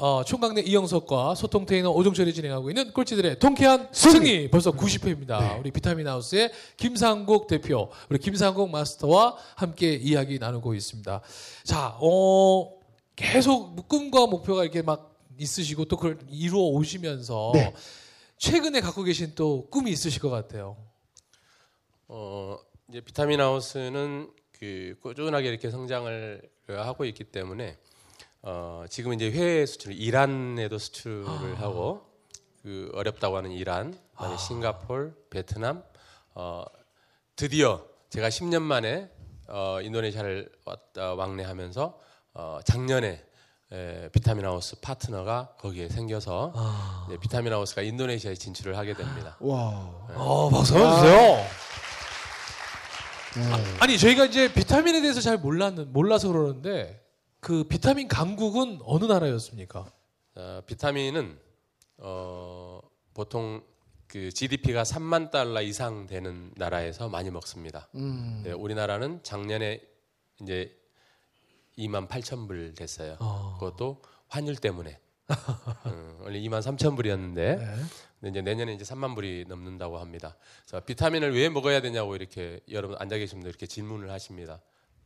어, 총각내 이영석과 소통 테이너 오종철이 진행하고 있는 꼴찌들의 통쾌한 승리 벌써 90회입니다. 우리 비타민 하우스의 김상국 대표, 우리 김상국 마스터와 함께 이야기 나누고 있습니다. 자, 어, 계속 꿈과 목표가 이렇게 막 있으시고 또 그걸 이루어 오시면서 네. 최근에 갖고 계신 또 꿈이 있으실 것 같아요. 어, 이제 비타민 하우스는 그 꾸준하게 이렇게 성장을 하고 있기 때문에 어, 지금 이제 해외 수출, 이란에도 수출을 하고 그 어렵다고 하는 이란, 그다음에 싱가폴, 베트남, 어, 드디어 제가 10년 만에 어, 인도네시아를 왔다 왕래하면서 어, 작년에 에, 비타민 하우스 파트너가 거기에 생겨서 네, 비타민 하우스가 인도네시아에 진출을 하게 됩니다. 와. 어, 박수 한번 주세요. 아, 니 저희가 이제 비타민에 대해서 잘 몰랐는 몰라서 그러는데 그 비타민 강국은 어느 나라였습니까? 어, 비타민은 어, 보통 그 GDP가 3만 달러 이상 되는 나라에서 많이 먹습니다. 음. 네, 우리나라는 작년에 이제 2만 8천 불 됐어요. 어. 그것도 환율 때문에. 음, 원래 2만 3천 불이었는데 네. 근데 이제 내년에 이제 3만 불이 넘는다고 합니다. 그래서 비타민을 왜 먹어야 되냐고 이렇게 여러분 앉아 계신 분들 이렇게 질문을 하십니다.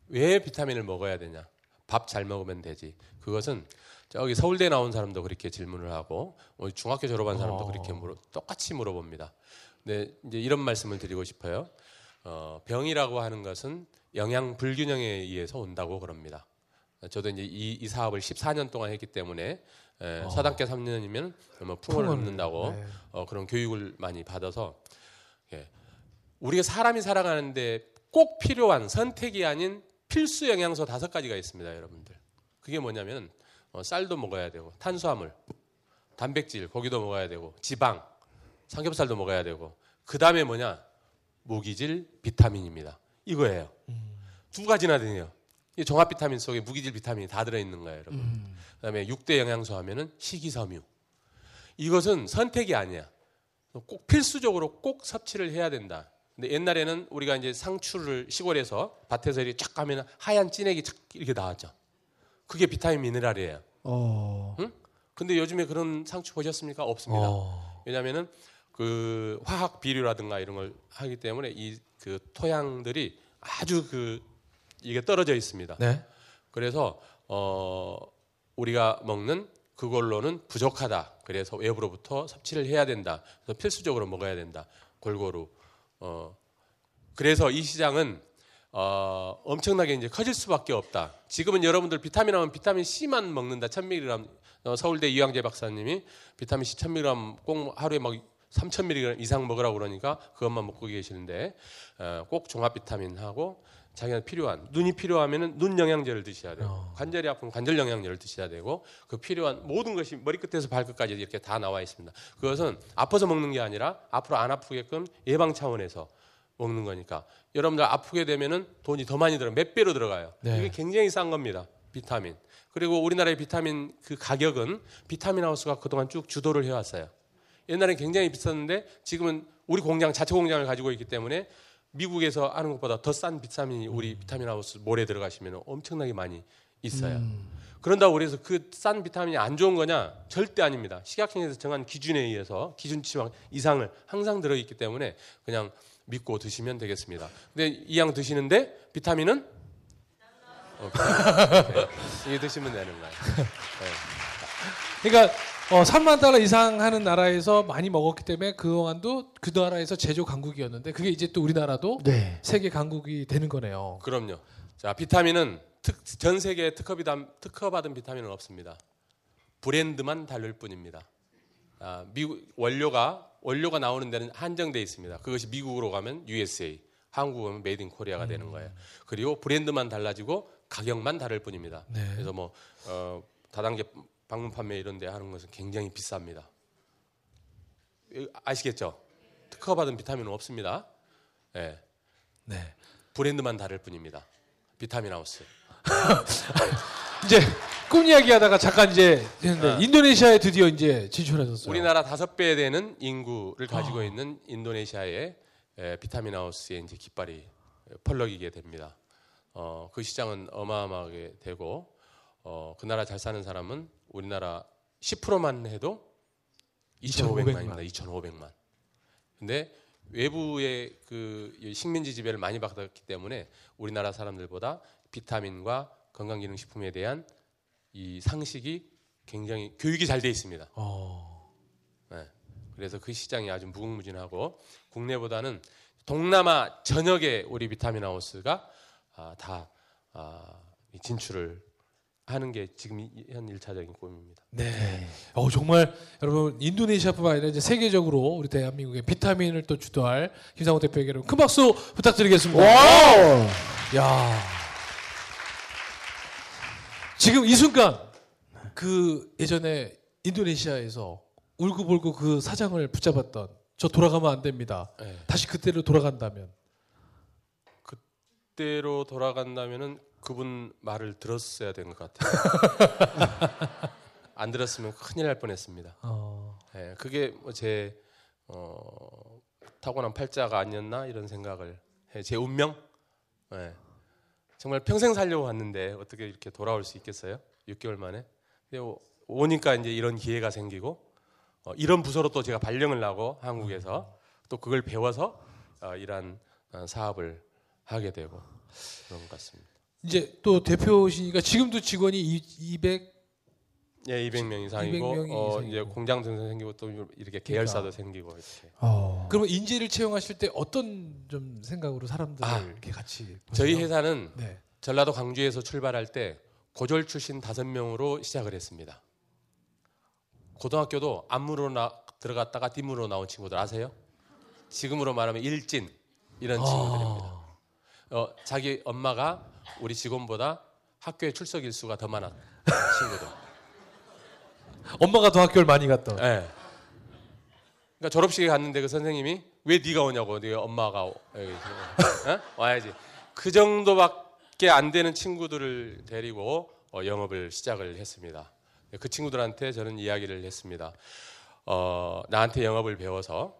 왜 비타민을 먹어야 되냐? 밥 잘 먹으면 되지. 그것은 저기 서울대 나온 사람도 그렇게 질문을 하고 오늘 중학교 졸업한 사람도 어. 그렇게 물어 똑같이 물어봅니다. 근데 이제 이런 말씀을 드리고 싶어요. 어, 병이라고 하는 것은 영양 불균형에 의해서 온다고 그럽니다. 저도 이제 이, 이 사업을 14년 동안 했기 때문에 에, 서당계 3년이면 뭐 풍을 읊는다고 네. 어, 그런 교육을 많이 받아서 예. 우리가 사람이 살아가는데 꼭 필요한 선택이 아닌 필수 영양소 다섯 가지가 있습니다, 여러분들. 그게 뭐냐면 어, 쌀도 먹어야 되고 탄수화물, 단백질 고기도 먹어야 되고 지방, 삼겹살도 먹어야 되고 그 다음에 뭐냐 무기질 비타민입니다. 이거예요. 두 가지나 되네요. 이 종합 비타민 속에 무기질 비타민이 다 들어 있는 거예요, 여러분. 그다음에 6대 영양소 하면은 식이섬유. 이것은 선택이 아니야. 꼭 필수적으로 꼭 섭취를 해야 된다. 근데 옛날에는 우리가 이제 상추를 시골에서 밭에서 이렇게 쫙 가면 하얀 진액이 착 이렇게 나왔죠. 그게 비타민 미네랄이에요. 어. 응? 근데 요즘에 그런 상추 보셨습니까? 없습니다. 어. 왜냐하면은 그 화학 비료라든가 이런 걸 하기 때문에 이 그 토양들이 아주 그 이게 떨어져 있습니다. 네. 그래서 어 우리가 먹는 그걸로는 부족하다. 그래서 외부로부터 섭취를 해야 된다. 그래서 필수적으로 먹어야 된다. 골고루 어 그래서 이 시장은 어 엄청나게 이제 커질 수밖에 없다. 지금은 여러분들 비타민 하면 비타민 C만 먹는다. 1000mg 어, 서울대 이황재 박사님이 비타민 C 1000mg 꼭 하루에 막 3000mg 이상 먹으라고 그러니까 그것만 먹고 계시는데 어, 꼭 종합 비타민하고 자기가 필요한 눈이 필요하면은 눈 영양제를 드셔야 되고 관절이 아프면 관절 영양제를 드셔야 되고 그 필요한 모든 것이 머리끝에서 발끝까지 이렇게 다 나와 있습니다. 그것은 아파서 먹는 게 아니라 앞으로 안 아프게끔 예방 차원에서 먹는 거니까 여러분들 아프게 되면은 돈이 더 많이 들어 몇 배로 들어가요. 네. 이게 굉장히 싼 겁니다. 비타민. 그리고 우리나라의 비타민 그 가격은 비타민 하우스가 그동안 쭉 주도를 해왔어요. 옛날엔 굉장히 비쌌는데 지금은 우리 공장 자체 공장을 가지고 있기 때문에 미국에서 하는 것보다 더 싼 비타민이 우리 비타민 하우스 몰에 들어가시면 엄청나게 많이 있어요. 그런다고 그래서 그 싼 비타민이 안 좋은 거냐? 절대 아닙니다. 식약청에서 정한 기준에 의해서 기준치와 이상을 항상 들어 있기 때문에 그냥 믿고 드시면 되겠습니다. 근데 이 양 드시는데 비타민은 어, 비타민. 네. 이게 드시면 되는 거예요. 그러니까 어, 3만 달러 이상 하는 나라에서 많이 먹었기 때문에 그동안도 그 나라에서 제조 강국이었는데 그게 이제 또 우리나라도 네. 세계 강국이 되는 거네요. 그럼요. 자, 비타민은 특, 전 세계에 특허비담, 특허받은 비타민은 없습니다. 브랜드만 다를 뿐입니다. 아, 미국 원료가 원료가 나오는 데는 한정돼 있습니다. 그것이 미국으로 가면 USA, 한국 오면 메이드 인 코리아가 되는 거예요. 그리고 브랜드만 달라지고 가격만 다를 뿐입니다. 네. 그래서 뭐 어, 다단계 방문 판매 이런 데 하는 것은 굉장히 비쌉니다. 아시겠죠? 특허받은 비타민은 없습니다. 예. 네. 브랜드만 다를 뿐입니다. 비타민 하우스. 이제 꿈 이야기 하다가 잠깐 이제 아. 인도네시아에 드디어 이제 진출하셨어요. 우리나라 다섯 배 되는 인구를 가지고 있는 인도네시아의 에, 비타민 하우스에 이제 깃발이 펄럭이게 됩니다. 어, 그 시장은 어마어마하게 되고 어, 그 나라 잘 사는 사람은 우리나라 10%만 해도 2,500만입니다. 2,500만. 근데 외부의 그이 식민지 지배를 많이 받았기 때문에 우리나라 사람들보다 비타민과 건강기능식품에 대한 이 상식이 굉장히 교육이 잘 돼 있습니다. 어. 네. 그래서 그 시장이 아주 무궁무진하고 국내보다는 동남아 전역에 우리 비타민 하우스가 아, 다 아, 이 진출을 하는 게 지금 이- 현 1차적인 꿈입니다. 네. 어 정말 여러분 인도네시아뿐만 아니라 이제 세계적으로 우리 대한민국의 비타민을 또 주도할 김상국 대표에게 여러분 큰 박수 부탁드리겠습니다. 와우. 야. 지금 이 순간 그 예전에 인도네시아에서 울고불고 그 사장을 붙잡았던 저 돌아가면 안 됩니다. 네. 다시 그때로 돌아간다면 그때로 돌아간다면은 그분 말을 들었어야 된 것 같아요. 안 들었으면 큰일 날 뻔했습니다. 어. 예, 그게 뭐제 어, 타고난 팔자가 아니었나 이런 생각을 해. 제 운명. 예. 정말 평생 살려고 왔는데 어떻게 이렇게 돌아올 수 있겠어요? 6개월 만에. 오- 오니까 이제 이런 기회가 생기고 어, 이런 부서로 또 제가 발령을 나고 한국에서 또 그걸 배워서 어, 이러한 어, 사업을 하게 되고 그런 것 같습니다. 이제 또 대표시니까 지금도 직원이 200 예, 200명 이상이고 200명이 어, 이상이고. 이제 공장 등등 생기고 또 이렇게 계열사도 생기고 이렇게. 어. 그러면 인재를 채용하실 때 어떤 좀 생각으로 사람들을 아, 이렇게 같이 저희 보세요? 회사는 네. 전라도 광주에서 출발할 때 고졸 출신 다섯 명으로 시작을 했습니다. 고등학교도 앞문으로 나, 들어갔다가 뒷문으로 나온 친구들 아세요? 지금으로 말하면 일진 이런 친구들입니다. 아. 어, 자기 엄마가 우리 직원보다 학교에 출석 일수가 더 많은 친구들. 엄마가 더 학교를 많이 갔던. 예. 그러니까 졸업식에 갔는데 그 선생님이 왜 네가 오냐고 네 엄마가 어? 와야지 그 정도밖에 안 되는 친구들을 데리고 어, 영업을 시작을 했습니다. 그 친구들한테 저는 이야기를 했습니다. 어, 나한테 영업을 배워서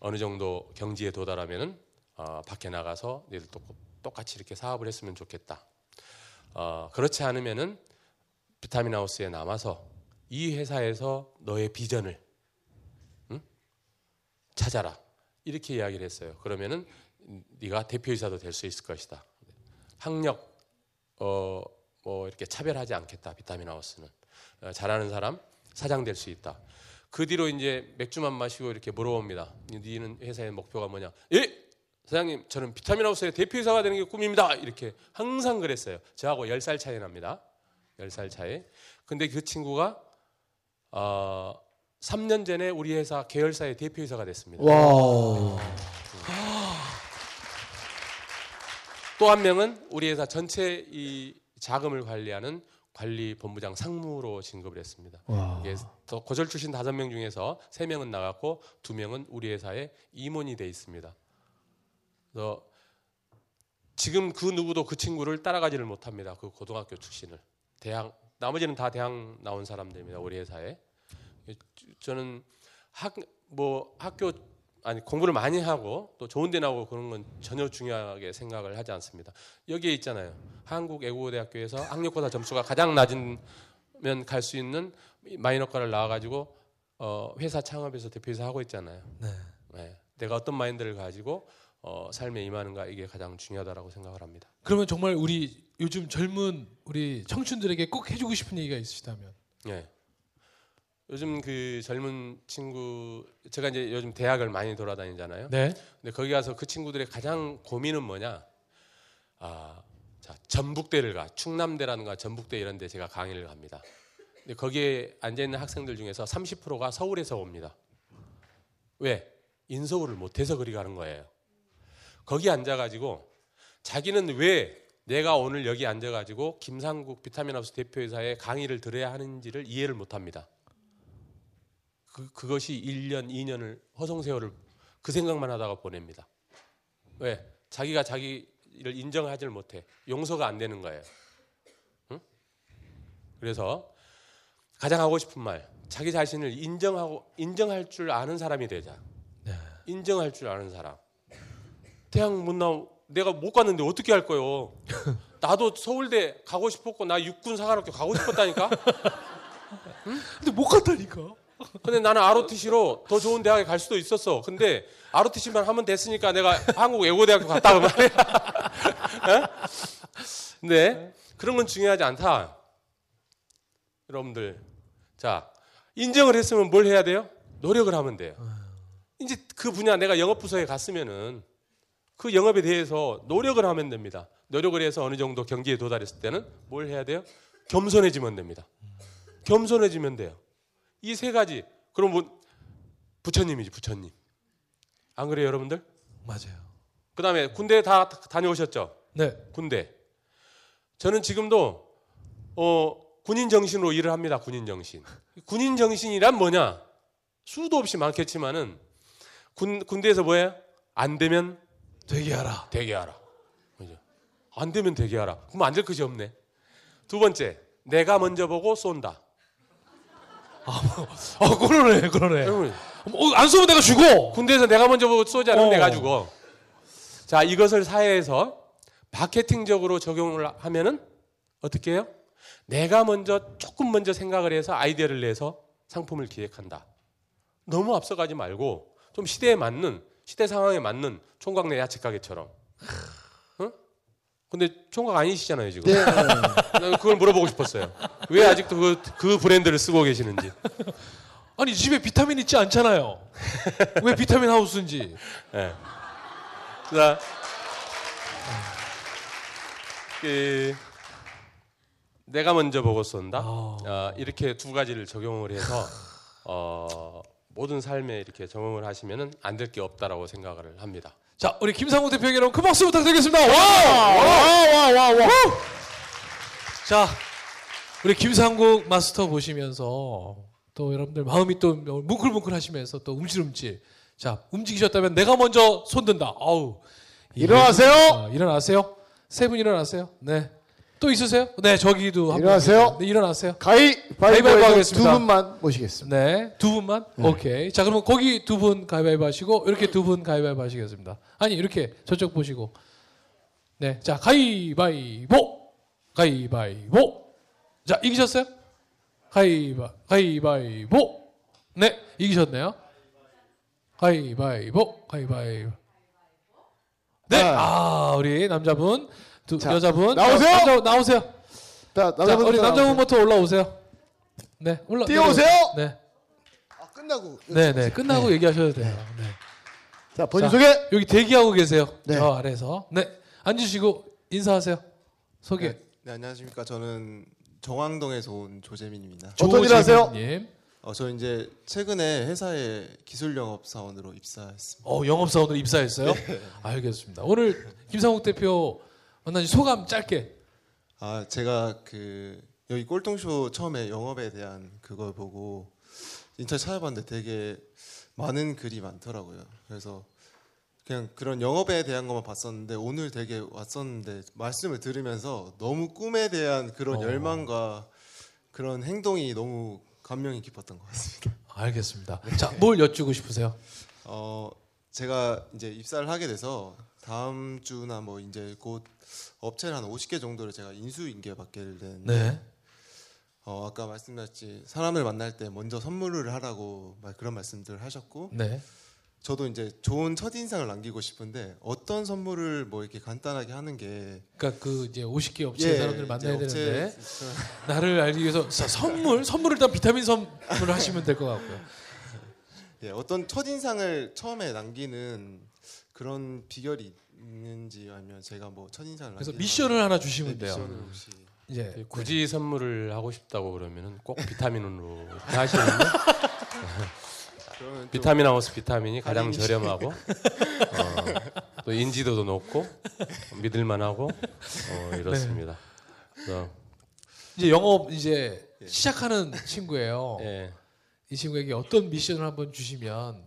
어느 정도 경지에 도달하면은 어, 밖에 나가서 너희들 똑, 똑같이 이렇게 사업을 했으면 좋겠다. 어, 그렇지 않으면은 비타민 하우스에 남아서 이 회사에서 너의 비전을 응? 찾아라 이렇게 이야기를 했어요. 그러면은 네가 대표이사도 될 수 있을 것이다. 학력 어 뭐 이렇게 차별하지 않겠다. 비타민 하우스는 어, 잘하는 사람 사장 될 수 있다. 그 뒤로 이제 맥주만 마시고 이렇게 물어봅니다. 니는 회사의 목표가 뭐냐? 예, 사장님 저는 비타민 하우스의 대표이사가 되는 게 꿈입니다. 이렇게 항상 그랬어요. 저하고 10살 차이 납니다. 10살 차이. 근데 그 친구가 어, 3년 전에 우리 회사 계열사의 대표이사가 됐습니다. 와. 또 한 명은 우리 회사 전체 이 자금을 관리하는 관리 본부장 상무로 진급을 했습니다. 와. 이게 더 고졸 출신 다섯 명 중에서 세 명은 나갔고 두 명은 우리 회사에 임원이 돼 있습니다. 그래서 지금 그 누구도 그 친구를 따라가지를 못합니다. 그 고등학교 출신을 대학 나머지는 다 대학 나온 사람들입니다. 우리 회사에 저는 학 뭐 학교 아니 공부를 많이 하고 또 좋은 데 나오고 그런 건 전혀 중요하게 생각을 하지 않습니다. 여기에 있잖아요. 한국 애국어대학교에서 학력고사 점수가 가장 낮으면 갈 수 있는 마이너과를 나와가지고 어, 회사 창업에서 대표이사 하고 있잖아요. 네. 네. 내가 어떤 마인드를 가지고 어, 삶에 임하는가 이게 가장 중요하다라고 생각을 합니다. 그러면 정말 우리 요즘 젊은 우리 청춘들에게 꼭 해주고 싶은 얘기가 있으시다면. 예. 요즘 그 젊은 친구 제가 이제 요즘 대학을 많이 돌아다니잖아요. 네. 근데 거기 가서 그 친구들의 가장 고민은 뭐냐? 아, 자 전북대를 가 충남대라든가 전북대 이런 데 제가 강의를 갑니다. 근데 거기에 앉아 있는 학생들 중에서 30%가 서울에서 옵니다. 왜? 인서울을 못해서 그리 가는 거예요. 거기 앉아가지고 자기는 왜 내가 오늘 여기 앉아가지고 김상국 비타민하우스 대표이사의 강의를 들어야 하는지를 이해를 못합니다. 그, 그것이 1년, 2년을 허송세월을 그 생각만 하다가 보냅니다. 왜? 자기가 자기를 인정하지를 못해. 용서가 안 되는 거예요. 응? 그래서 가장 하고 싶은 말, 자기 자신을 인정하고 인정할 줄 아는 사람이 되자. 인정할 줄 아는 사람. 대학 못 나오 내가 못 갔는데 어떻게 할 거요? 나도 서울대 가고 싶었고 나 육군 사관학교 가고 싶었다니까. 근데 못 갔다니까. 근데 나는 ROTC로 더 좋은 대학에 갈 수도 있었어. 근데 ROTC만 하면 됐으니까 내가 한국 외고대학교 갔다 그 말이야. 예? 근데 그런 건 중요하지 않다. 여러분들, 자 인정을 했으면 뭘 해야 돼요? 노력을 하면 돼요. 이제 그 분야 내가 영업 부서에 갔으면은 그 영업에 대해서 노력을 하면 됩니다. 노력을 해서 어느 정도 경지에 도달했을 때는 뭘 해야 돼요? 겸손해지면 됩니다. 겸손해지면 돼요. 이 세 가지. 그럼 뭐 부처님이지 부처님. 안 그래요, 여러분들? 맞아요. 그 다음에 군대 다 다녀오셨죠? 네. 군대. 저는 지금도 어, 군인 정신으로 일을 합니다. 군인 정신. 군인 정신이란 뭐냐? 수도 없이 많겠지만은 군 군대에서 뭐예요? 안 되면 되게 하라. 되게 하라. 그죠? 안 되면 되게 하라. 그럼 안 될 것이 없네. 두 번째, 내가 먼저 보고 쏜다. 어, 그러네, 그러네. 어, 안 쏘면 내가 죽어. 군대에서 내가 먼저 보고 쏘지 않으면 어. 내가 죽어. 자, 이것을 사회에서 마케팅적으로 적용을 하면은 어떻게 해요? 내가 먼저 조금 먼저 생각을 해서 아이디어를 내서 상품을 기획한다. 너무 앞서가지 말고 좀 시대에 맞는 시대 상황에 맞는 총각 내 야채 가게처럼. 응? 근데 총각 아니시잖아요 지금. 네. 나 그걸 물어보고 싶었어요. 왜 아직도 그, 그 브랜드를 쓰고 계시는지. 아니 집에 비타민 있지 않잖아요. 왜 비타민 하우스인지. 예. 자, 그, 내가 먼저 보고 쏜다. 아. 아, 이렇게 두 가지를 적용을 해서 어, 모든 삶에 이렇게 적용을 하시면은 안 될 게 없다라고 생각을 합니다. 자, 우리 김상우 대표 여러분 큰 박수 부탁드리겠습니다. 와! 와, 와, 와, 와. 자, 우리 김상국 마스터 보시면서 또 여러분들 마음이 또 뭉클뭉클 하시면서 또 움찔움찔. 자, 움직이셨다면 내가 먼저 손든다. 아우. 일어나세요. 아, 일어나세요. 세 분 일어나세요. 네. 또 있으세요? 네, 저기도 한 분. 일어나세요. 네, 일어나세요. 가위바위보 가위바위보 두 하겠습니다. 분만 모시겠습니다. 네, 두 분만. 오케이. 자, 그러면 거기 두 분 가위바위보 하시고 이렇게 두 분 가위바위보 하시겠습니다. 아니 이렇게 저쪽 보시고. 네, 자 가위바위보, 가위바위보. 자 이기셨어요? 가위바 가위바위보. 네, 이기셨네요. 가위바위보, 가위바위보. 네, 아. 아 우리 남자분, 두, 자, 여자분 나오세요. 자, 남자, 나오세요. 자, 자, 우리. 남자분부터 올라오세요. 네, 올라. 뛰어오세요. 네. 아, 끝나고. 네, 네. 끝나고 얘기하셔도 돼요. 네. 자, 본인 자, 소개. 여기 대기하고 계세요. 네. 저 아래서. 네. 앉으시고 인사하세요. 소개. 네, 네, 안녕하십니까. 저는 정왕동에서 온 조재민입니다. 어떤 일 하세요? 님. 어, 저 이제 최근에 회사에 기술 영업 사원으로 입사했습니다. 어, 영업 사원으로 입사했어요? 네. 알겠습니다. 오늘 김상욱 대표 만나신 소감 짧게. 아, 제가 그 여기 꼴통쇼 처음에 영업에 대한 그걸 보고 인터넷 찾아봤는데 되게 많은 글이 많더라고요. 그래서 그냥 그런 영업에 대한 것만 봤었는데 오늘 되게 왔었는데 말씀을 들으면서 너무 꿈에 대한 그런 어. 열망과 그런 행동이 너무 감명이 깊었던 것 같습니다. 알겠습니다. 자, 뭘 여쭈고 싶으세요? 어 제가 이제 입사를 하게 돼서 다음 주나 뭐 이제 곧 업체를 한 50개 정도를 제가 인수인계 받게 되는데 네. 어 아까 말씀드렸지 사람을 만날 때 먼저 선물을 하라고 말- 그런 말씀들 하셨고 네. 저도 이제 좋은 첫 인상을 남기고 싶은데 어떤 선물을 뭐 이렇게 간단하게 하는 게 그러니까 그 이제 50개 업체 사람들 만나야 예, 되는데 업체- 나를 알기 위해서 사- 선물 선물을 일단 비타민 선물을 하시면 될 것 같고요. 예, 어떤 첫 인상을 처음에 남기는 그런 비결이 있는지 아니면 제가 뭐 첫 인상을 그래서 남기는 미션을 하나 네, 주시면 돼요. 미션을 혹시 이제 굳이 선물을 하고 싶다고 그러면은 꼭 비타민으로 하시는데 그러면 좀 비타민 하우스 비타민이 가장 할인이- 저렴하고 어, 또 인지도도 높고 믿을만하고 어, 이렇습니다. 그래서 이제 영업 이제 시작하는 친구예요. 예. 이 친구에게 어떤 미션을 한번 주시면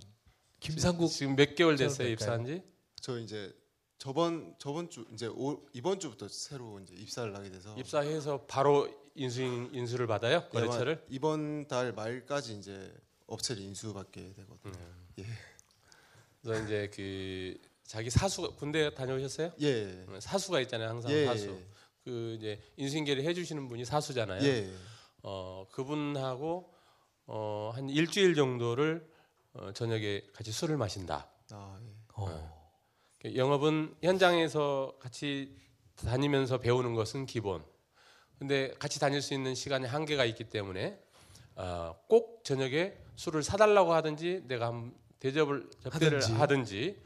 김상국 지금 몇 개월 됐어요 될까요? 입사한 지? 저 이제 저번 저번 주 이제 올- 이번 주부터 새로 이제 입사를 하게 돼서 입사해서 바로 인수 인수를 받아요 예, 아마 거래처를? 이번 달 말까지 이제 업체를 인수받게 되거든요. 그래서 이제 그 자기 사수 군대 다녀오셨어요? 예. 사수가 있잖아요 항상 예. 사수. 그 이제 인수인계를 해주시는 분이 사수잖아요. 예. 어 그분하고 어, 한 일주일 정도를 어, 저녁에 같이 술을 마신다. 아, 예. 어. 영업은 현장에서 같이 다니면서 배우는 것은 기본. 근데 같이 다닐 수 있는 시간이 한계가 있기 때문에 어, 꼭 저녁에 술을 사달라고 하든지 내가 한 대접을 접대를 하든지. 하든지,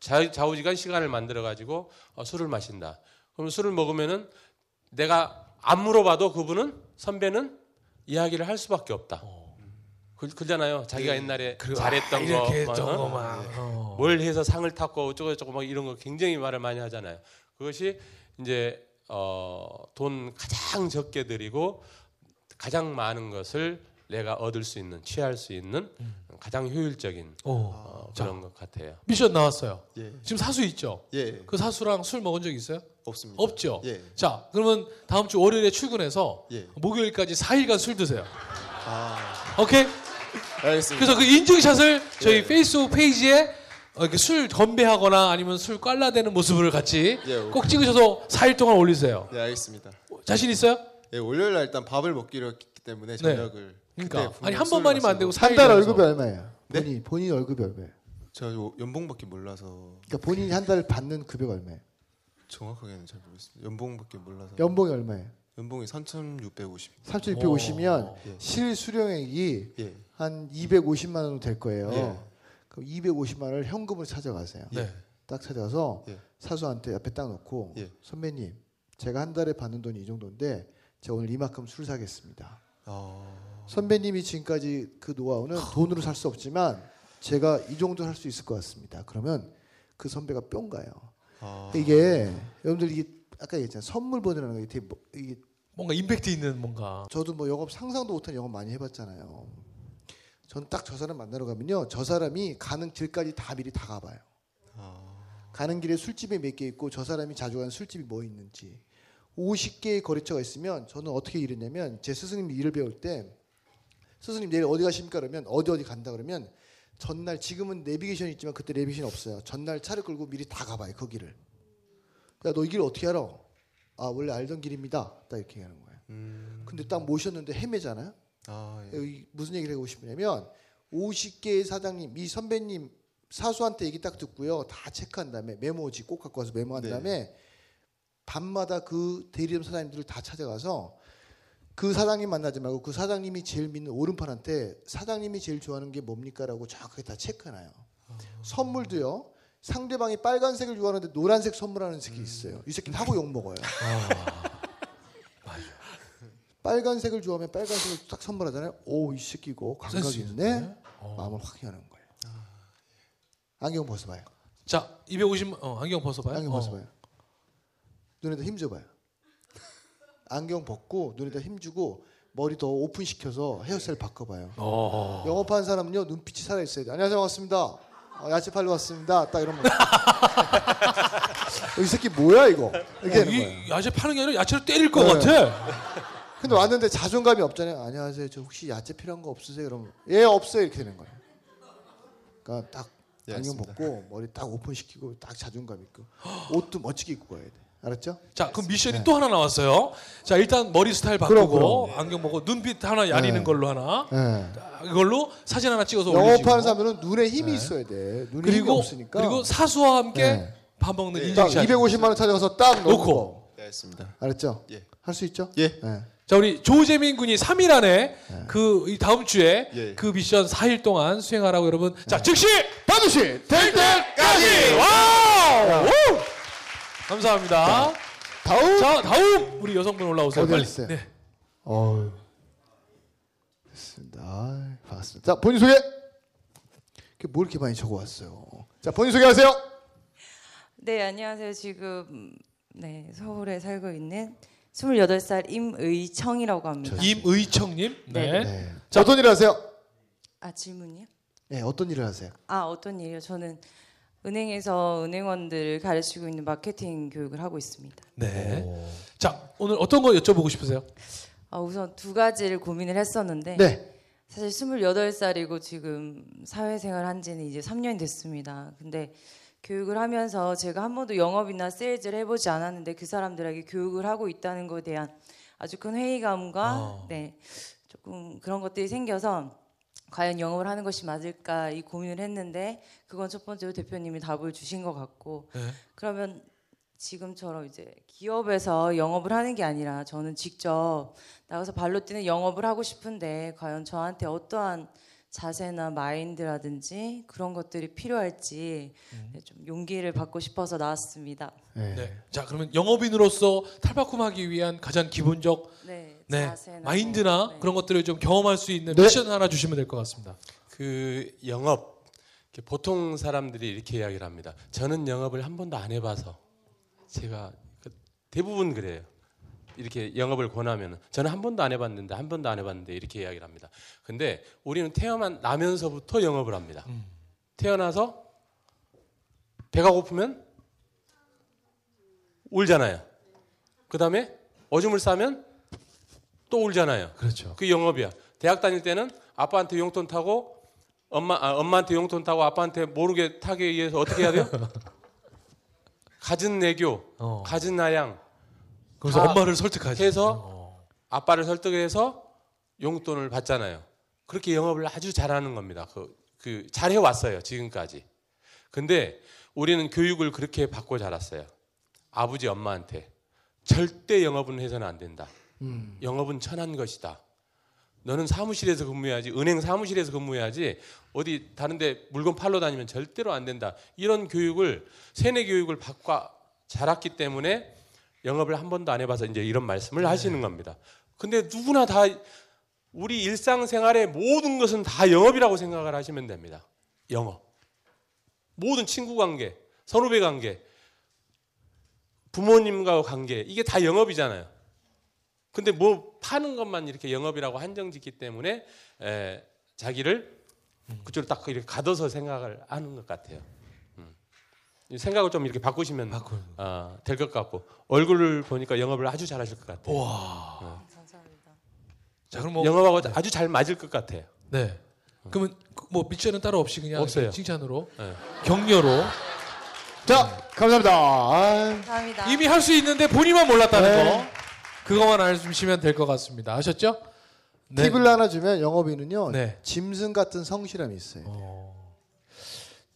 자, 좌우지간 시간을 만들어 가지고 어, 술을 마신다. 그럼 술을 먹으면은 내가 안 물어봐도 그분은 선배는 이야기를 할 수밖에 없다. 그, 그 러잖아요. 자기가 옛날에 그리고 잘했던 아, 거, 이렇게 어, 했던 어? 거 막. 어. 뭘 해서 상을 탔고 어쩌고 저쩌고 막 이런 거 굉장히 말을 많이 하잖아요. 그것이 이제 어, 돈 가장 적게 들이고 가장 많은 것을 내가 얻을 수 있는 취할 수 있는 가장 효율적인 오. 어, 음. 자. 그런 것 같아요. 미션 나왔어요. 예. 지금 사수 있죠? 예. 그 사수랑 술 먹은 적 있어요? 없습니다. 없죠. 예. 자, 그러면 다음 주 월요일에 출근해서 예. 목요일까지 4일간 술 드세요. 아, 오케이? 알겠습니다. 그래서 그 인증샷을 저희 예. 페이스북 페이지에 어, 이렇게 술 건배하거나 아니면 술 깔라대는 모습을 같이 예, 꼭 찍으셔서 4일 동안 올리세요. 네, 알겠습니다. 자신 있어요? 예, 월요일 날 일단 밥을 먹기로 했기 때문에 저녁을 네. 그러니까 그때 아니 한 번만이면 안. 되고 한 4일 달. 월급이 얼마예요? 네? 본인 본인 월급이 얼마예요? 저 요- 연봉밖에 몰라서 그러니까 본인이 한 달 받는 급여가 얼마예요? 정확하게는 잘 모르겠습니다. 연봉밖에 몰라서 연봉이 얼마예요? 연봉이 3,650. 3,650이면 어. 예. 실 수령액이 예. 한 250만 원 될 거예요. 예. 그럼 250만 원을 현금으로 찾아가세요. 네. 딱 찾아가서 예. 사수한테 앞에 딱 놓고 예. 선배님 제가 한 달에 받는 돈이 이 정도인데 제가 오늘 이만큼 술 사겠습니다. 아. 선배님이 지금까지 그 노하우는 돈으로 살 수 없지만 제가 이 정도 할 수 있을 것 같습니다. 그러면 그 선배가 뿅 가요. 아. 이게 여러분들 이게 아까 얘기했잖아요. 선물 보내라는 게 되게 뭐- 이게 뭔가 임팩트 있는 뭔가. 저도 뭐 영업 상상도 못한 영업 많이 해봤잖아요. 저는 딱저 사람 만나러 가면요, 저 사람이 가는 길까지 다 미리 다 가봐요. 아. 가는 길에 술집이 몇 개 있고 저 사람이 자주 가는 술집이 뭐 있는지 50개의 거래처가 있으면 저는 어떻게 일했냐면 제 스승님이 일을 배울 때 스승님 내일 어디 가십니까 그러면 어디 어디 간다 그러면 전날 지금은 내비게이션이 있지만 그때 내비게이션 없어요 전날 차를 끌고 미리 다 가봐요 그 길을 야 너 이 길 어떻게 알아? 아 원래 알던 길입니다. 딱 이렇게 얘기하는 거예요. 음. 근데 딱 모셨는데 헤매잖아요? 아, 예. 무슨 얘기를 하고 싶냐면 50개의 사장님 이 선배님 사수한테 얘기 딱 듣고요. 다 체크한 다음에 메모지 꼭 갖고 와서 메모한 네. 다음에 밤마다 그 대리점 사장님들을 다 찾아가서 그 사장님 만나지 말고 그 사장님이 제일 믿는 오른팔한테 사장님이 제일 좋아하는 게 뭡니까라고 정확하게 다 체크해놔요. 선물도요 상대방이 빨간색을 좋아하는데 노란색 선물하는 새끼 있어요 이 새끼는 하고 욕 먹어요 빨간색을 좋아하면 빨간색을 딱 선물하잖아요. 오, 이 새끼 이거 감각 있네. 어. 마음을 확 여는 거예요. 안경 벗어봐요. 자, 250만 어, 안경 벗어봐요. 안경 어. 벗어봐요. 눈에다 힘 줘봐요. 안경 벗고 눈에다 힘 주고 머리 더 오픈 시켜서 헤어스타일 바꿔봐요. 어. 영업하는 사람은요 눈빛이 살아 있어야 돼. 안녕하세요, 반갑습니다. 어, 야채 팔러 왔습니다. 딱 이러면 어, 이 새끼 뭐야 이거? 이렇게 어. 이 야채 파는 게 아니라 야채를 때릴 것 네. 같아. 근데 왔는데 자존감이 없잖아요. 안녕하세요. 저 혹시 야채 필요한 거 없으세요? 그러면 예 없어요 이렇게 되는 거예요. 그러니까 딱 예, 안경 알겠습니다. 벗고 머리 딱 오픈 시키고 딱 자존감 있고 옷도 멋지게 입고 가야 돼. 알았죠? 자, 그럼 미션이 또 하나 나왔어요. 자, 일단 머리 스타일 네. 그럼, 바꾸고 그럼. 안경 벗고 눈빛 하나 야리는 네. 걸로 하나. 예. 자, 이걸로 사진 하나 찍어서 올리시고. 영업하는 사람들은 눈에 힘이 있어야 돼. 눈에 힘이 그리고 없으니까. 그리고 사수와 함께 네. 밥 먹는 네. 딱 인증샷. 250만 원 찾아가서 딱 놓고. 놓고. 네, 알겠습니다. 알았죠? 예. 할 수 있죠? 예. 예. 자, 우리 조재민 군이 3일 안에 그이 다음 주에 예. 그 미션 4일 동안 수행하라고 여러분. 자, 네. 즉시 반드시 될 때까지. 와우! 우! 감사합니다. 다음. 자, 다음 우리 여성분 올라오세요. 어디 빨리. 있어요? 네. 어휴. 됐습니다. 반갑습니다. 자, 본인 소개. 뭘 이렇게 많이 적어 왔어요. 자, 본인 소개하세요. 네, 안녕하세요. 지금 네, 서울에 살고 있는 28살 임의청이라고 합니다. 임의청 님. 네. 네. 자, 어떤 일 하세요? 아 질문이요? 네, 어떤 일을 하세요? 아 어떤 일이요? 저는 은행에서 은행원들을 가르치고 있는 마케팅 교육을 하고 있습니다. 네. 자, 오늘 어떤 거 여쭤보고 싶으세요? 아, 우선 두 가지를 고민을 했었는데 네. 사실 28살이고 지금 사회생활 한 지는 이제 3년이 됐습니다. 근데 교육을 하면서 제가 한 번도 영업이나 세일즈를 해보지 않았는데 그 사람들에게 교육을 하고 있다는 것에 대한 아주 큰 회의감과 어. 네 조금 그런 것들이 생겨서 과연 영업을 하는 것이 맞을까 이 고민을 했는데 그건 첫 번째로 대표님이 답을 주신 것 같고 네. 그러면 지금처럼 이제 기업에서 영업을 하는 게 아니라 저는 직접 나가서 발로 뛰는 영업을 하고 싶은데 과연 저한테 어떠한 자세나 마인드라든지 그런 것들이 필요할지 네, 좀 용기를 받고 싶어서 나왔습니다. 네. 네. 자, 그러면 영업인으로서 탈바꿈하기 위한 가장 기본적 네, 네, 자세나 마인드나 뭐, 네. 그런 것들을 좀 경험할 수 있는 네. 미션 하나 주시면 될 것 같습니다. 그 영업 보통 사람들이 이렇게 이야기를 합니다. 저는 영업을 한 번도 안 해봐서 제가 그 대부분 그래요. 이렇게 영업을 권하면 저는 한 번도 안 해봤는데 한 번도 안 해봤는데 이렇게 이야기를 합니다. 근데 우리는 태어난 나면서부터 영업을 합니다. 태어나서 배가 고프면 울잖아요. 그 다음에 오줌을 싸면 또 울잖아요. 그렇죠. 그 영업이야. 대학 다닐 때는 아빠한테 용돈 타고 엄마 아, 엄마한테 용돈 타고 아빠한테 모르게 타기 위해서 어떻게 해야 돼요? 갖은 내교, 어. 갖은 나양 그래서 다 엄마를 설득하지. 해서 어. 아빠를 설득해서 용돈을 받잖아요. 그렇게 영업을 아주 잘하는 겁니다. 그, 그 잘해 왔어요 지금까지. 근데 우리는 교육을 그렇게 받고 자랐어요. 아버지 엄마한테 절대 영업은 해서는 안 된다. 음. 영업은 천한 것이다. 너는 사무실에서 근무해야지, 은행 사무실에서 근무해야지, 어디 다른데 물건 팔러 다니면 절대로 안 된다. 이런 교육을, 세뇌 교육을 받고 자랐기 때문에 영업을 한 번도 안 해봐서 이제 이런 말씀을 하시는 겁니다. 근데 누구나 다 우리 일상생활의 모든 것은 다 영업이라고 생각을 하시면 됩니다. 영업. 모든 친구 관계, 선후배 관계, 부모님과 관계, 이게 다 영업이잖아요. 근데 뭐 파는 것만 이렇게 영업이라고 한정 짓기 때문에 에, 자기를 그쪽으로 딱 이렇게 가둬서 생각을 하는 것 같아요. 생각을 좀 이렇게 바꾸시면 어, 될것 같고 얼굴을 보니까 영업을 아주 잘하실 것 같아요. 와. 감사합니다. 자, 그럼 뭐 영업하고 아주 잘 맞을 것 같아요. 네. 그러면 그뭐 미션은 따로 없이 그냥 없어요. 칭찬으로 네. 격려로 자, 감사합니다. 아, 감사합니다. 이미 할 수 있는데 본인만 몰랐다는 네. 거 그거만 알려주시면 될 것 같습니다. 아셨죠? 네. 팁을 하나 주면 영업인은요 네. 짐승 같은 성실함이 있어요.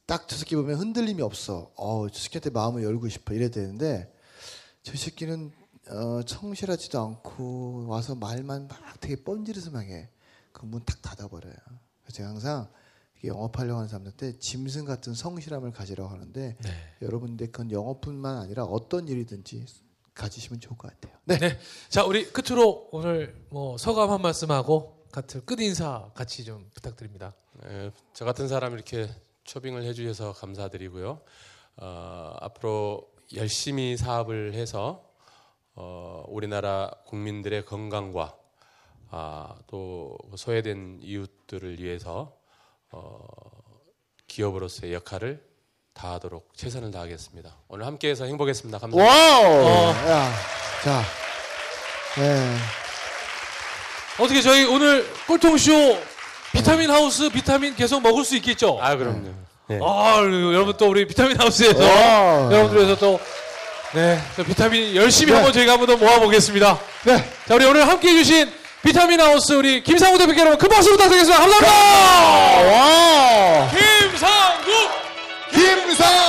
어. 딱저 새끼 보면 흔들림이 없어. 어, 저 새끼한테 마음을 열고 싶어 이래야 되는데 저 새끼는 어, 성실하지도 않고 와서 말만 막 되게 뻔지르스만 해. 그 문 탁 닫아버려요. 그래서 제가 항상 이게 영업하려고 하는 사람들한테 짐승 같은 성실함을 가지라고 하는데 네. 여러분들 그건 영업뿐만 아니라 어떤 일이든지 가지시면 좋을 것 같아요. 네. 네. 자, 우리 끝으로 오늘 뭐 서감 한 말씀하고 같은 끝 인사 같이 좀 부탁드립니다. 에, 저 같은 사람 이렇게 초빙을 해주셔서 감사드리고요. 어, 앞으로 열심히 사업을 해서 어, 우리나라 국민들의 건강과 아, 또 소외된 이웃들을 위해서 어, 기업으로서의 역할을 다하도록 최선을 다하겠습니다. 오늘 함께해서 행복했습니다. 감사합니다. 와우. 어. 야, 자, 네. 어떻게 저희 오늘 꼴통쇼 비타민 하우스 비타민 계속 먹을 수 있겠죠? 아, 그럼요. 네. 네. 아, 여러분 또 우리 비타민 하우스에서 아. 여러분들에서 또 네, 비타민 열심히 네. 한번 저희가 한번 더 모아보겠습니다. 네. 자, 우리 오늘 함께 해주신 비타민 하우스 우리 김상우 대표께 여러분 큰 박수 부탁드리겠습니다. 감사합니다. 네. 와. 김상우! 김상우!